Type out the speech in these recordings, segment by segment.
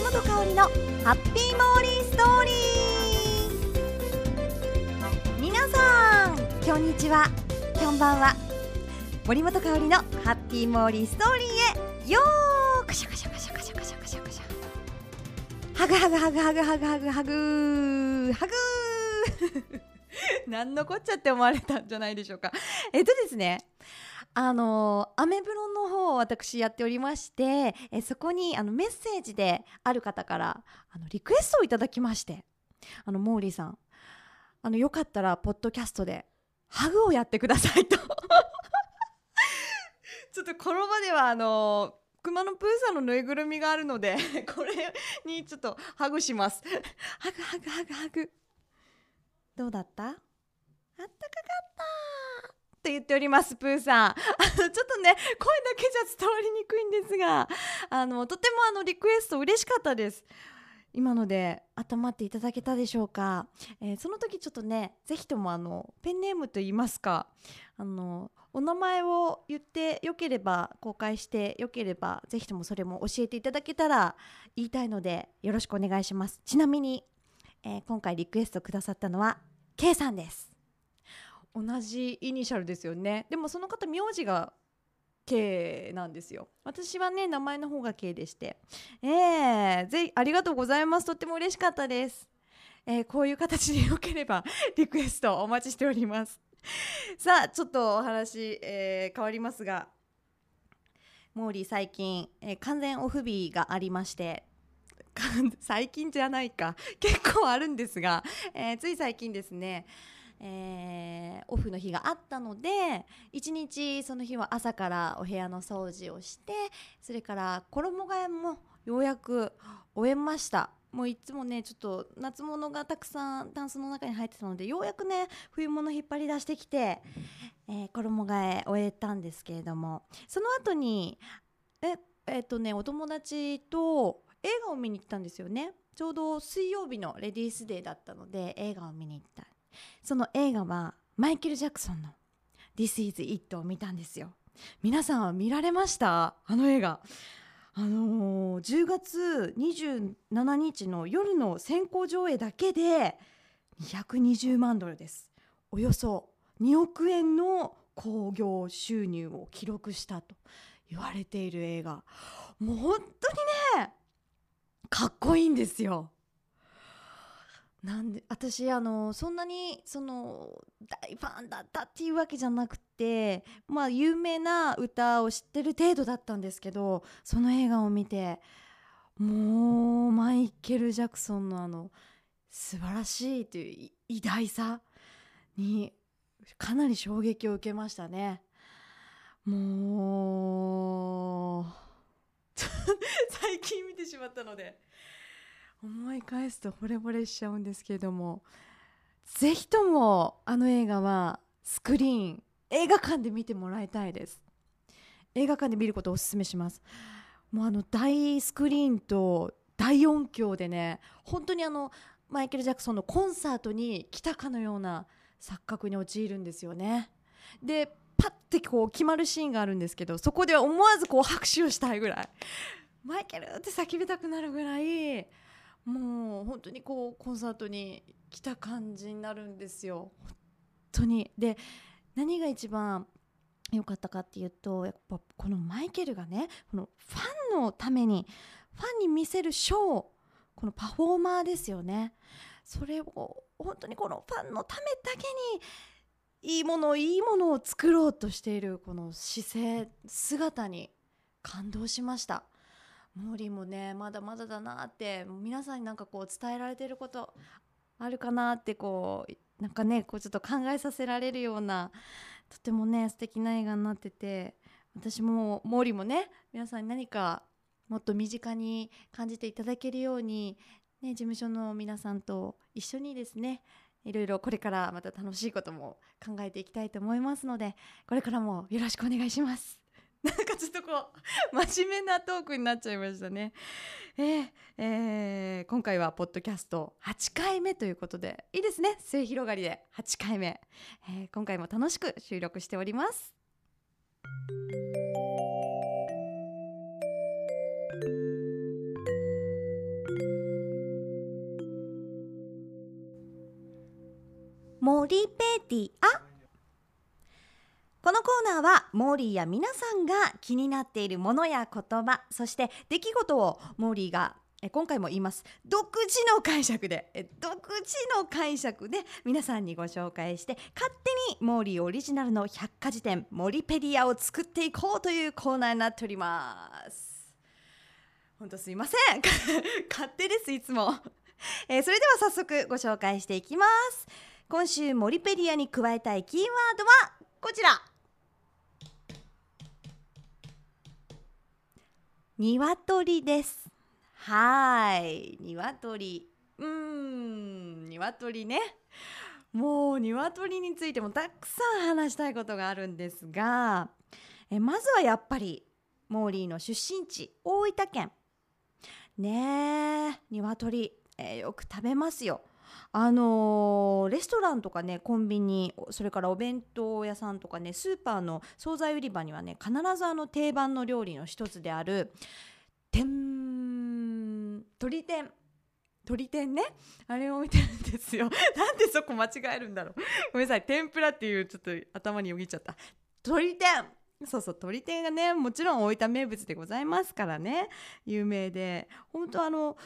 森本香里のハッピーモーリーストーリー。皆さんこんにちは。こんばんは。森本香里のハッピーモーリーストーリーへよーくしゃくしゃくしゃくしゃくしゃくしゃくしゃハグハグハグハグハグハグハグハグ何のこっちゃって思われたんじゃないでしょうかえっとですねあのアメブロの方を私やっておりましてえそこにあのメッセージである方からあのリクエストをいただきましてあのモーリーさんあのよかったらポッドキャストでハグをやってくださいと。ちょっとこの場ではあの熊野プーさんのぬいぐるみがあるので これにちょっとハグします。ハグハグハグハグ。どうだった？あったかかった。って言っておりますプーさん。あのちょっとね声だけじゃ伝わりにくいんですがあのとてもあのリクエスト嬉しかったです。今ので頭っていただけたでしょうか、えー、その時ちょっとねぜひともあのペンネームと言いますかあのお名前を言ってよければ公開してよければぜひともそれも教えていただけたら言いたいのでよろしくお願いします。ちなみに、えー、今回リクエストくださったのは K さんです。同じイニシャルですよね。でもその方名字が K なんですよ。私はね名前の方が K でして。えー、ぜひありがとうございます。とっても嬉しかったです。えー、こういう形でよければ リクエストお待ちしております。さあちょっとお話、えー、変わりますが。モーリー最近、えー、完全オフ日がありまして。最近じゃないか。結構あるんですが、えー、つい最近ですね。えー、オフの日があったので一日その日は朝からお部屋の掃除をしてそれから衣替えもようやく終えました。もういつもねちょっと夏物がたくさんタンスの中に入ってたのでようやくね冬物引っ張り出してきて、えー、衣替え終えたんですけれども。その後にええ、っとねお友達と映画を見に行ったんですよね。ちょうど水曜日のレディースデーだったので映画を見に行った。その映画はマイケル・ジャクソンの「This is It」を見たんですよ。皆さんは見られました？あの映画。あのー、10月27日の夜の先行上映だけで220万ドルです。およそ2億円の興行収入を記録したと言われている映画。もう本当にねかっこいいんですよ。なんで私あのそんなにその大ファンだったっていうわけじゃなくてまあ有名な歌を知ってる程度だったんですけどその映画を見てもうマイケル・ジャクソンのあの素晴らしいという偉大さにかなり衝撃を受けましたね。もう 最近見てしまったので。思い返すと惚れ惚れしちゃうんですけれどもぜひともあの映画はスクリーン映画館で見てもらいたいです。映画館で見ることをおすめします。もうあの大スクリーンと大音響でね本当にあのマイケル・ジャクソンのコンサートに来たかのような錯覚に陥るんですよね。でパッてこう決まるシーンがあるんですけどそこでは思わずこう拍手をしたいぐらいマイケルって叫びたくなるぐらいもう本当にこうコンサートに来た感じになるんですよ。本当に。で何が一番良かったかっていうとやっぱこのマイケルがねこのファンのためにファンに見せるショーこのパフォーマーですよね。それを本当にこのファンのためだけにいいものいいものを作ろうとしているこの姿勢姿に感動しました。モーリーもねまだまだだなって皆さんになんかこう伝えられてることあるかなってこうなんかねこうちょっと考えさせられるようなとてもね素敵な映画になってて私もモーリーもね皆さんに何かもっと身近に感じていただけるように、ね、事務所の皆さんと一緒にですねいろいろこれからまた楽しいことも考えていきたいと思いますのでこれからもよろしくお願いします。なんかちょっとこう真面目なトークになっちゃいましたね。えー、えー、今回はポッドキャスト8回目ということでいいですね末広がりで8回目、えー、今回も楽しく収録しております。モリペディアモーリーや皆さんが気になっているものや言葉そして出来事をモーリーがえ今回も言います。独自の解釈でえ独自の解釈で皆さんにご紹介して勝手にモーリーオリジナルの百科事典モリペディアを作っていこうというコーナーになっております。本当すいません。勝手ですいつも、えーそれでは早速ご紹介していきます。今週モリペディアに加えたいキーワードはこちら。鶏です。はい。鶏うーん。鶏ね。もう鶏についてもたくさん話したいことがあるんですがえまずはやっぱりモーリーの出身地大分県。ねえ鶏、えーよく食べますよ。あのーレストランとかねコンビニそれからお弁当屋さんとかねスーパーの惣菜売り場にはね必ずあの定番の料理の一つである天鶏天鶏天ねあれを置いてるんですよ。なんでそこ間違えるんだろう。ごめんなさい。天ぷらっていうちょっと頭によぎっちゃった。鶏天。そうそう鶏天がねもちろん大分名物でございますからね。有名で。本当あの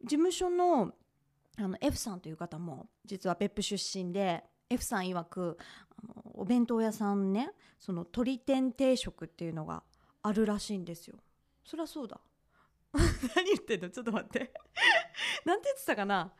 事務所のあの F さんという方も実は別府出身で F さん曰くあのお弁当屋さんねその鶏天定食っていうのがあるらしいんですよ。そりゃそうだ。何言ってんの？ちょっと待って。なんて言ってたかな？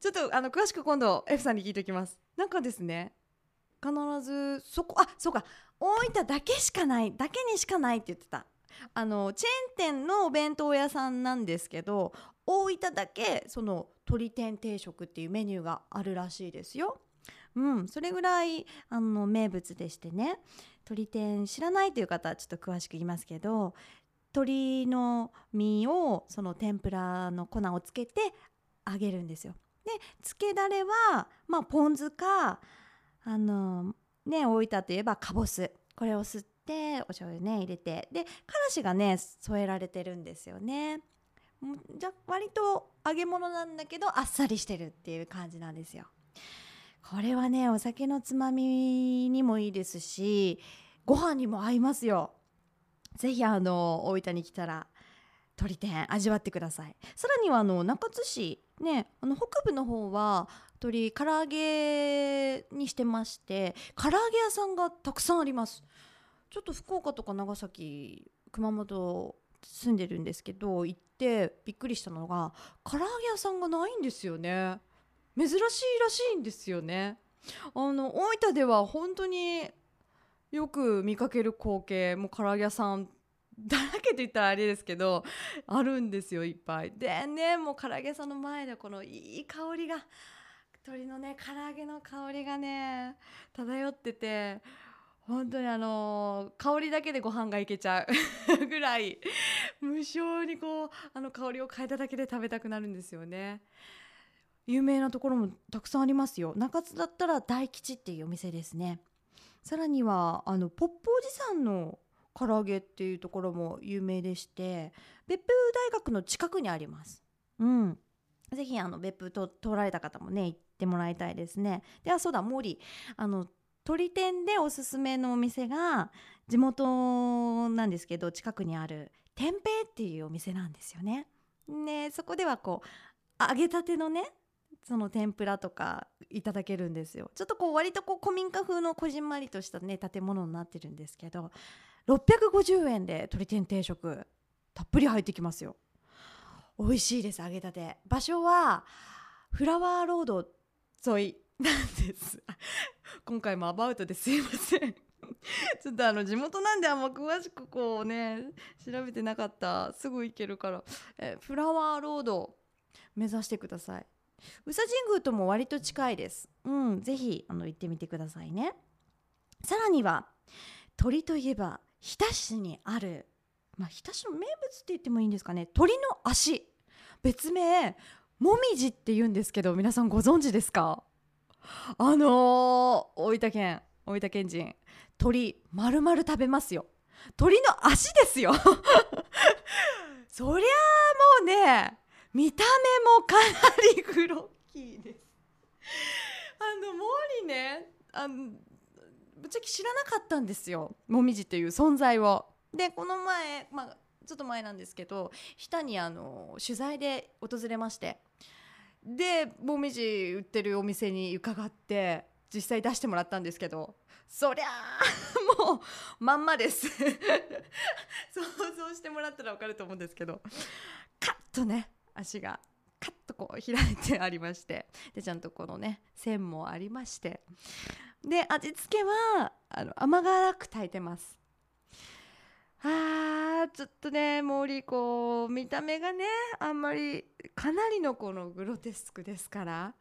ちょっとあの詳しく今度 F さんに聞いておきます。なんかですね必ずそこあそうか。大分だけしかないだけにしかないって言ってた。あのチェーン店のお弁当屋さんなんですけど大分だけその鶏天定食っていうメニューがあるらしいですよ。うん、それぐらいあの名物でしてね鶏天知らないという方はちょっと詳しく言いますけど鶏の身をその天ぷらの粉をつけて揚げるんですよ。でつけだれは、まあ、ポン酢かあのね大分といえばかぼすこれを吸ってお醤油ね入れてでからしがね添えられてるんですよね。じゃ割と揚げ物なんだけどあっさりしてるっていう感じなんですよ。これはねお酒のつまみにもいいですしご飯にも合いますよ。ぜひあの大分に来たら鶏天味わってくださいさらにはあの中津市ねあの北部の方は鶏唐揚げにしてまして唐揚げ屋さんがたくさんありますちょっと福岡とか長崎熊本住んでるんですけど行ってびっくりしたのが唐揚げ屋さんがないんですよね。珍しいらしいんですよね。あの大分では本当によく見かける光景もう唐揚げ屋さんだらけと言ったらあれですけどあるんですよいっぱい。でねもう唐揚げ屋さんの前でこのいい香りが鶏のね唐揚げの香りがね漂ってて本当にあの香りだけでご飯がいけちゃう ぐらい無性にこうあの香りを変えただけで食べたくなるんですよね。有名なところもたくさんありますよ。中津だったら大吉っていうお店ですね。さらにはあのポップおじさんの唐揚げっていうところも有名でして別府大学の近くにあります。うん。ぜひあの別府と通られた方もね行ってもらいたいですね。ではそうだ森。あの鳥天でおすすめのお店が地元なんですけど近くにある天平っていうお店なんですよね。ねそこではこう揚げたてのねその天ぷらとかいただけるんですよ。ちょっとこう割とこう古民家風のこじんまりとしたね建物になってるんですけど650円で鶏天定食たっぷり入ってきますよ。美味しいです揚げたて。場所はフラワーロード沿いなんです。今回もアバウトですいません。ちょっとあの地元なんであんま詳しくこうね調べてなかった。すぐ行けるから。えフラワーロード目指してください。宇佐神宮とも割と近いです。うんぜひあの行ってみてくださいね。さらには鳥といえば日田市にあるまあ日田市の名物って言ってもいいんですかね。鳥の足。別名もみじって言うんですけど皆さんご存知ですか？あのー、大分県大分県人鳥丸々食べますよ。鳥の足ですよ。そりゃあもうね見た目もかなりグロッキーです。あの毛利ねあのぶっちゃけ知らなかったんですよ。もみじっていう存在を。でこの前、まあ、ちょっと前なんですけど日田にあの取材で訪れまして。でもみじ売ってるお店に伺って実際出してもらったんですけどそりゃあ もうまんまです。想像してもらったら分かると思うんですけどカッとね足がカッとこう開いてありましてでちゃんとこのね線もありましてで味付けはあの甘辛く炊いてます。あちょっとね森こう見た目がねあんまりかなりのこのグロテスクですから。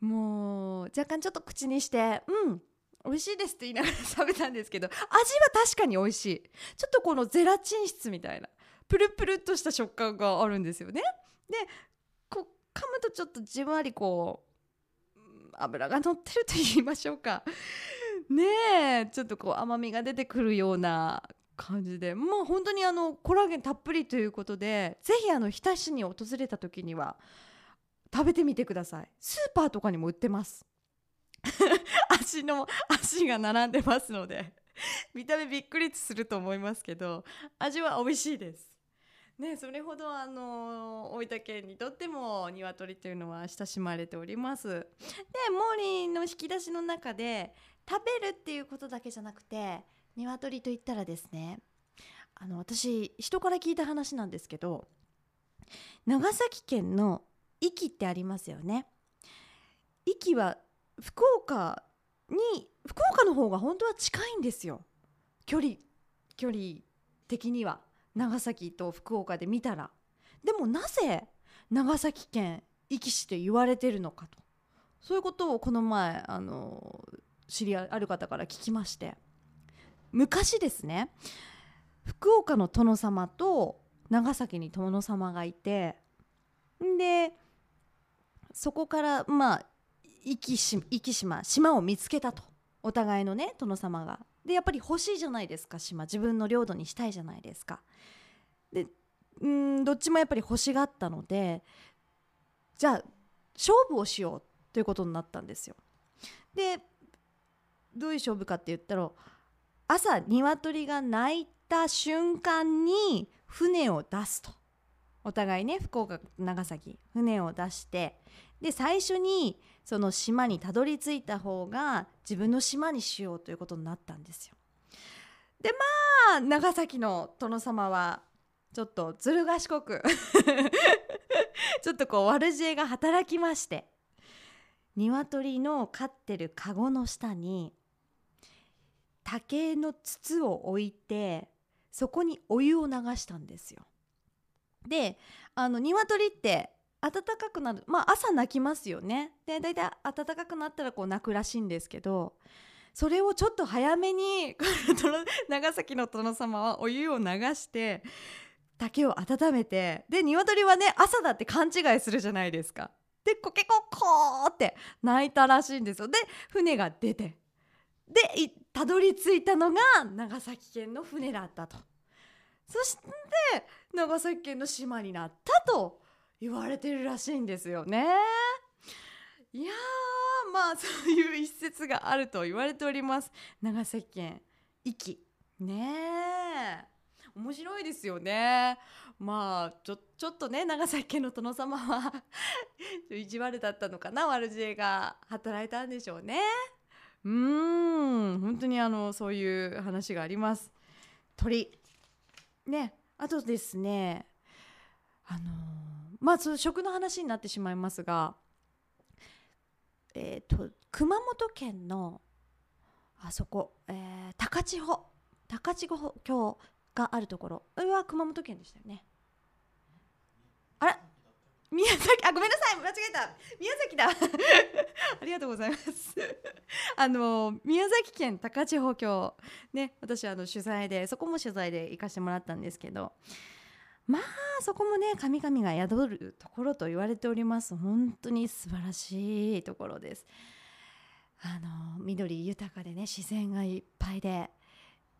もう若干ちょっと口にしてうん美味しいですって言いながら食べたんですけど味は確かに美味しい。ちょっとこのゼラチン質みたいなプルプルっとした食感があるんですよね。でこう噛むとちょっとじわりこう油が乗ってると言いましょうか。ねえちょっとこう甘みが出てくるような感じで。もう本当にあのコラーゲンたっぷりということでぜひあの日田市に訪れた時には食べてみてください。スーパーとかにも売ってます。足の足が並んでますので見た目びっくりすると思いますけど味は美味しいです。ね、それほどあの大分県にとっても鶏というのは親しまれております。で森の引き出しの中で食べるっていうことだけじゃなくて鶏といったらですねあの私人から聞いた話なんですけど長崎県の壱岐ってありますよね。壱岐は福岡に福岡の方が本当は近いんですよ。距離距離的には。長崎と福岡で見たら。でもなぜ長崎県壱岐市って言われてるのかと。そういうことをこの前あの知り合いある方から聞きまして。昔ですね福岡の殿様と長崎に殿様がいてでそこからまあ壱岐島島を見つけたと。お互いのね殿様が。でやっぱり欲しいじゃないですか島。自分の領土にしたいじゃないですか。でうんどっちもやっぱり欲しがったのでじゃあ勝負をしようということになったんですよ。でどういう勝負かって言ったら朝鶏が鳴いた瞬間に船を出すと。お互いね福岡長崎船を出して。で最初にその島にたどり着いた方が自分の島にしようということになったんですよ。でまあ長崎の殿様はちょっとずる賢く ちょっとこう悪知恵が働きまして。鶏の飼ってるカゴの下に竹の筒を置いてそこにお湯を流したんですよ。であの鶏って暖かくなるまあ朝泣きますよねで大体暖かくなったらこう泣くらしいんですけどそれをちょっと早めに 長崎の殿様はお湯を流して竹を温めてで鶏はね朝だって勘違いするじゃないですか。でコケコッコーって泣いたらしいんですよ。で船が出てでたどり着いたのが長崎県の船だったと。そして長崎県の島になったと言われてるらしいんですよね。いやまあそういう一節があると言われております。長崎県壱岐ね。え面白いですよね。まあちょちょっとね長崎県の殿様は 意地悪だったのかな。悪知恵が働いたんでしょうね。うん。本当にあのそういう話があります。鳥。ね。あとですねあのまあ食の話になってしまいますがえーと、熊本県のあそこ、えー、高千穂。高千穂峡があるところ。は熊本県でしたよね。宮崎 あごめんなさい間違えた。宮崎だ。ありがとうございます。あの宮崎県高千穂峡ね私あの取材でそこも取材で行かしてもらったんですけどまあそこもね神々が宿るところと言われております。本当に素晴らしいところです。あの緑豊かでね自然がいっぱいで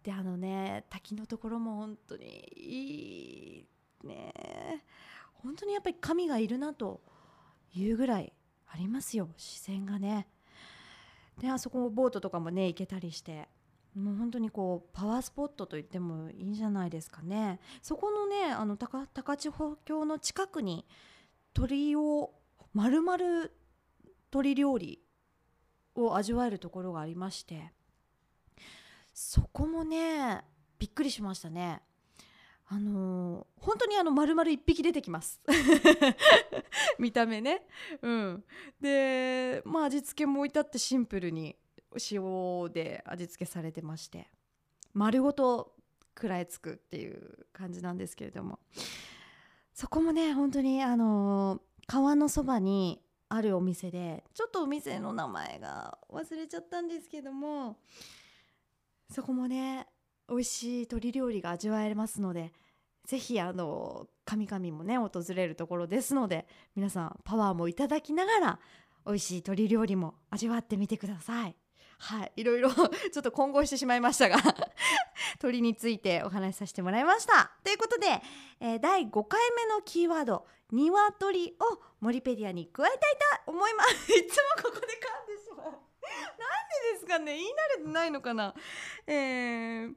であのね滝のところも本当にいいね。本当にやっぱり神がいるなというぐらいありますよ。自然がね。であそこもボートとかもね行けたりして。もう本当にこうパワースポットと言ってもいいんじゃないですかね。そこのねあの高高千穂峡の近くに鳥を丸々鳥料理を味わえるところがありまして。そこもねびっくりしましたね。あのー、本当にあの丸々1匹出てきます。見た目ね。うん。でまあ味付けも至ってシンプルに塩で味付けされてまして。丸ごと食らいつくっていう感じなんですけれども。そこもね本当にあのー、川のそばにあるお店でちょっとお店の名前が忘れちゃったんですけども。そこもね美味しい鶏料理が味わえますのでぜひあの神々もね訪れるところですので皆さんパワーもいただきながら美味しい鶏料理も味わってみてください。はい、いろいろ ちょっと混合してしまいましたが 鳥についてお話しさせてもらいました。ということで、えー、第5回目のキーワード「鶏」をモリペディアに加えたいと思います。いつもここで噛んでしまう。なんでですかね言い慣れてないのかな。えー、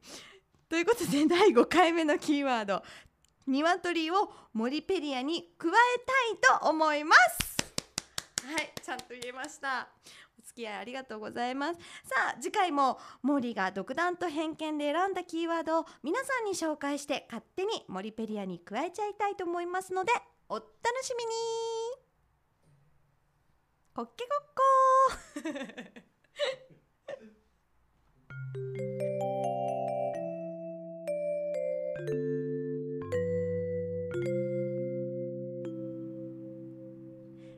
ということで 第5回目のキーワード「鶏」をモリペディアに加えたいと思います。はいちゃんと言えました。お付き合いありがとうございます。さあ次回もモリが独断と偏見で選んだキーワードを皆さんに紹介して勝手にモリペリアに加えちゃいたいと思いますのでお楽しみに。こっけこっこ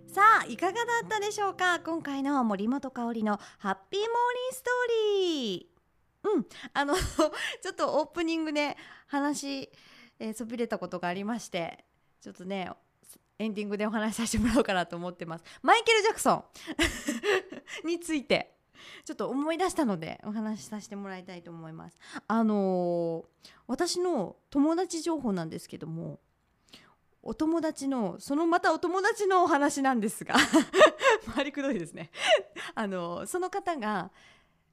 さあいかがだったでしょうか？今回の森本香里のハッピーモーリーストーリー。うん。あの ちょっとオープニングで話、えー、そびれたことがありましてちょっとねエンディングでお話しさせてもらおうかなと思ってます。マイケル・ジャクソン。について。ちょっと思い出したのでお話しさせてもらいたいと思います。あのー、私の友達情報なんですけどもお友達のそのまたお友達のお話なんですが 回りくどいですね。あのその方が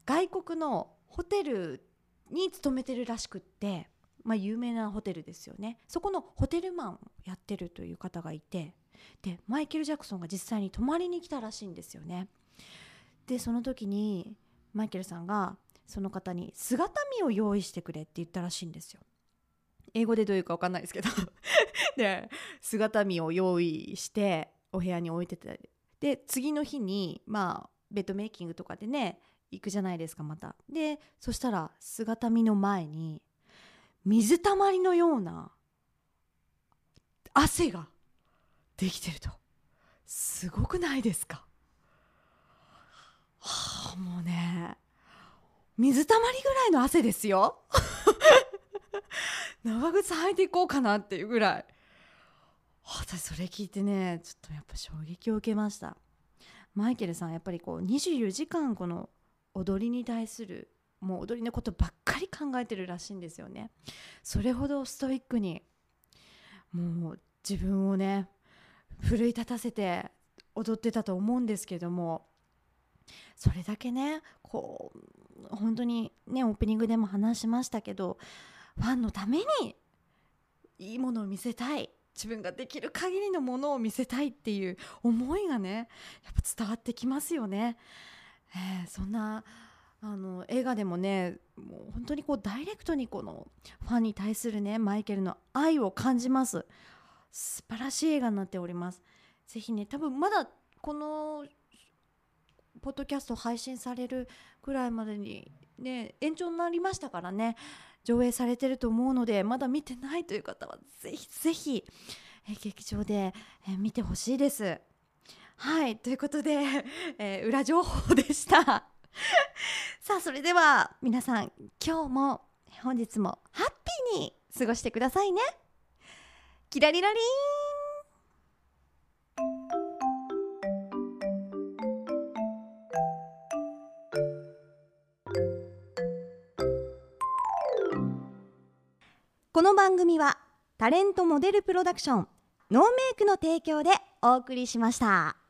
外国のホテルに勤めてるらしくって、まあ、有名なホテルですよね。そこのホテルマンをやってるという方がいてでマイケル・ジャクソンが実際に泊まりに来たらしいんですよね。でその時にマイケルさんがその方に姿見を用意してくれって言ったらしいんですよ。英語でどういうか分かんないですけど。で姿見を用意してお部屋に置いてて。で次の日にまあベッドメイキングとかでね行くじゃないですかまた。でそしたら姿見の前に水たまりのような汗ができてると。すごくないですか？はあもうね水たまりぐらいの汗ですよ。長靴履いていこうかなっていうぐらい。私それ聞いてねちょっとやっぱ衝撃を受けました。マイケルさんやっぱりこう24時間この踊りに対するもう踊りのことばっかり考えてるらしいんですよね。それほどストイックにもう自分をね奮い立たせて踊ってたと思うんですけどもそれだけねこう本当にねオープニングでも話しましたけどファンのためにいいものを見せたい。自分ができる限りのものを見せたいっていう思いがねやっぱ伝わってきますよね。えー、そんなあの映画でもねもう本当にこうダイレクトにこのファンに対するねマイケルの愛を感じます。素晴らしい映画になっております。ぜひね多分まだこのポッドキャスト配信されるぐらいまでにね延長になりましたからね上映されてると思うのでまだ見てないという方はぜひぜひ、え劇場で、え見てほしいです。はいということで、えー、裏情報でした さあそれでは皆さん今日も本日もハッピーに過ごしてくださいね。キラリラリンこの番組はタレントモデルプロダクションノーメイクの提供でお送りしました。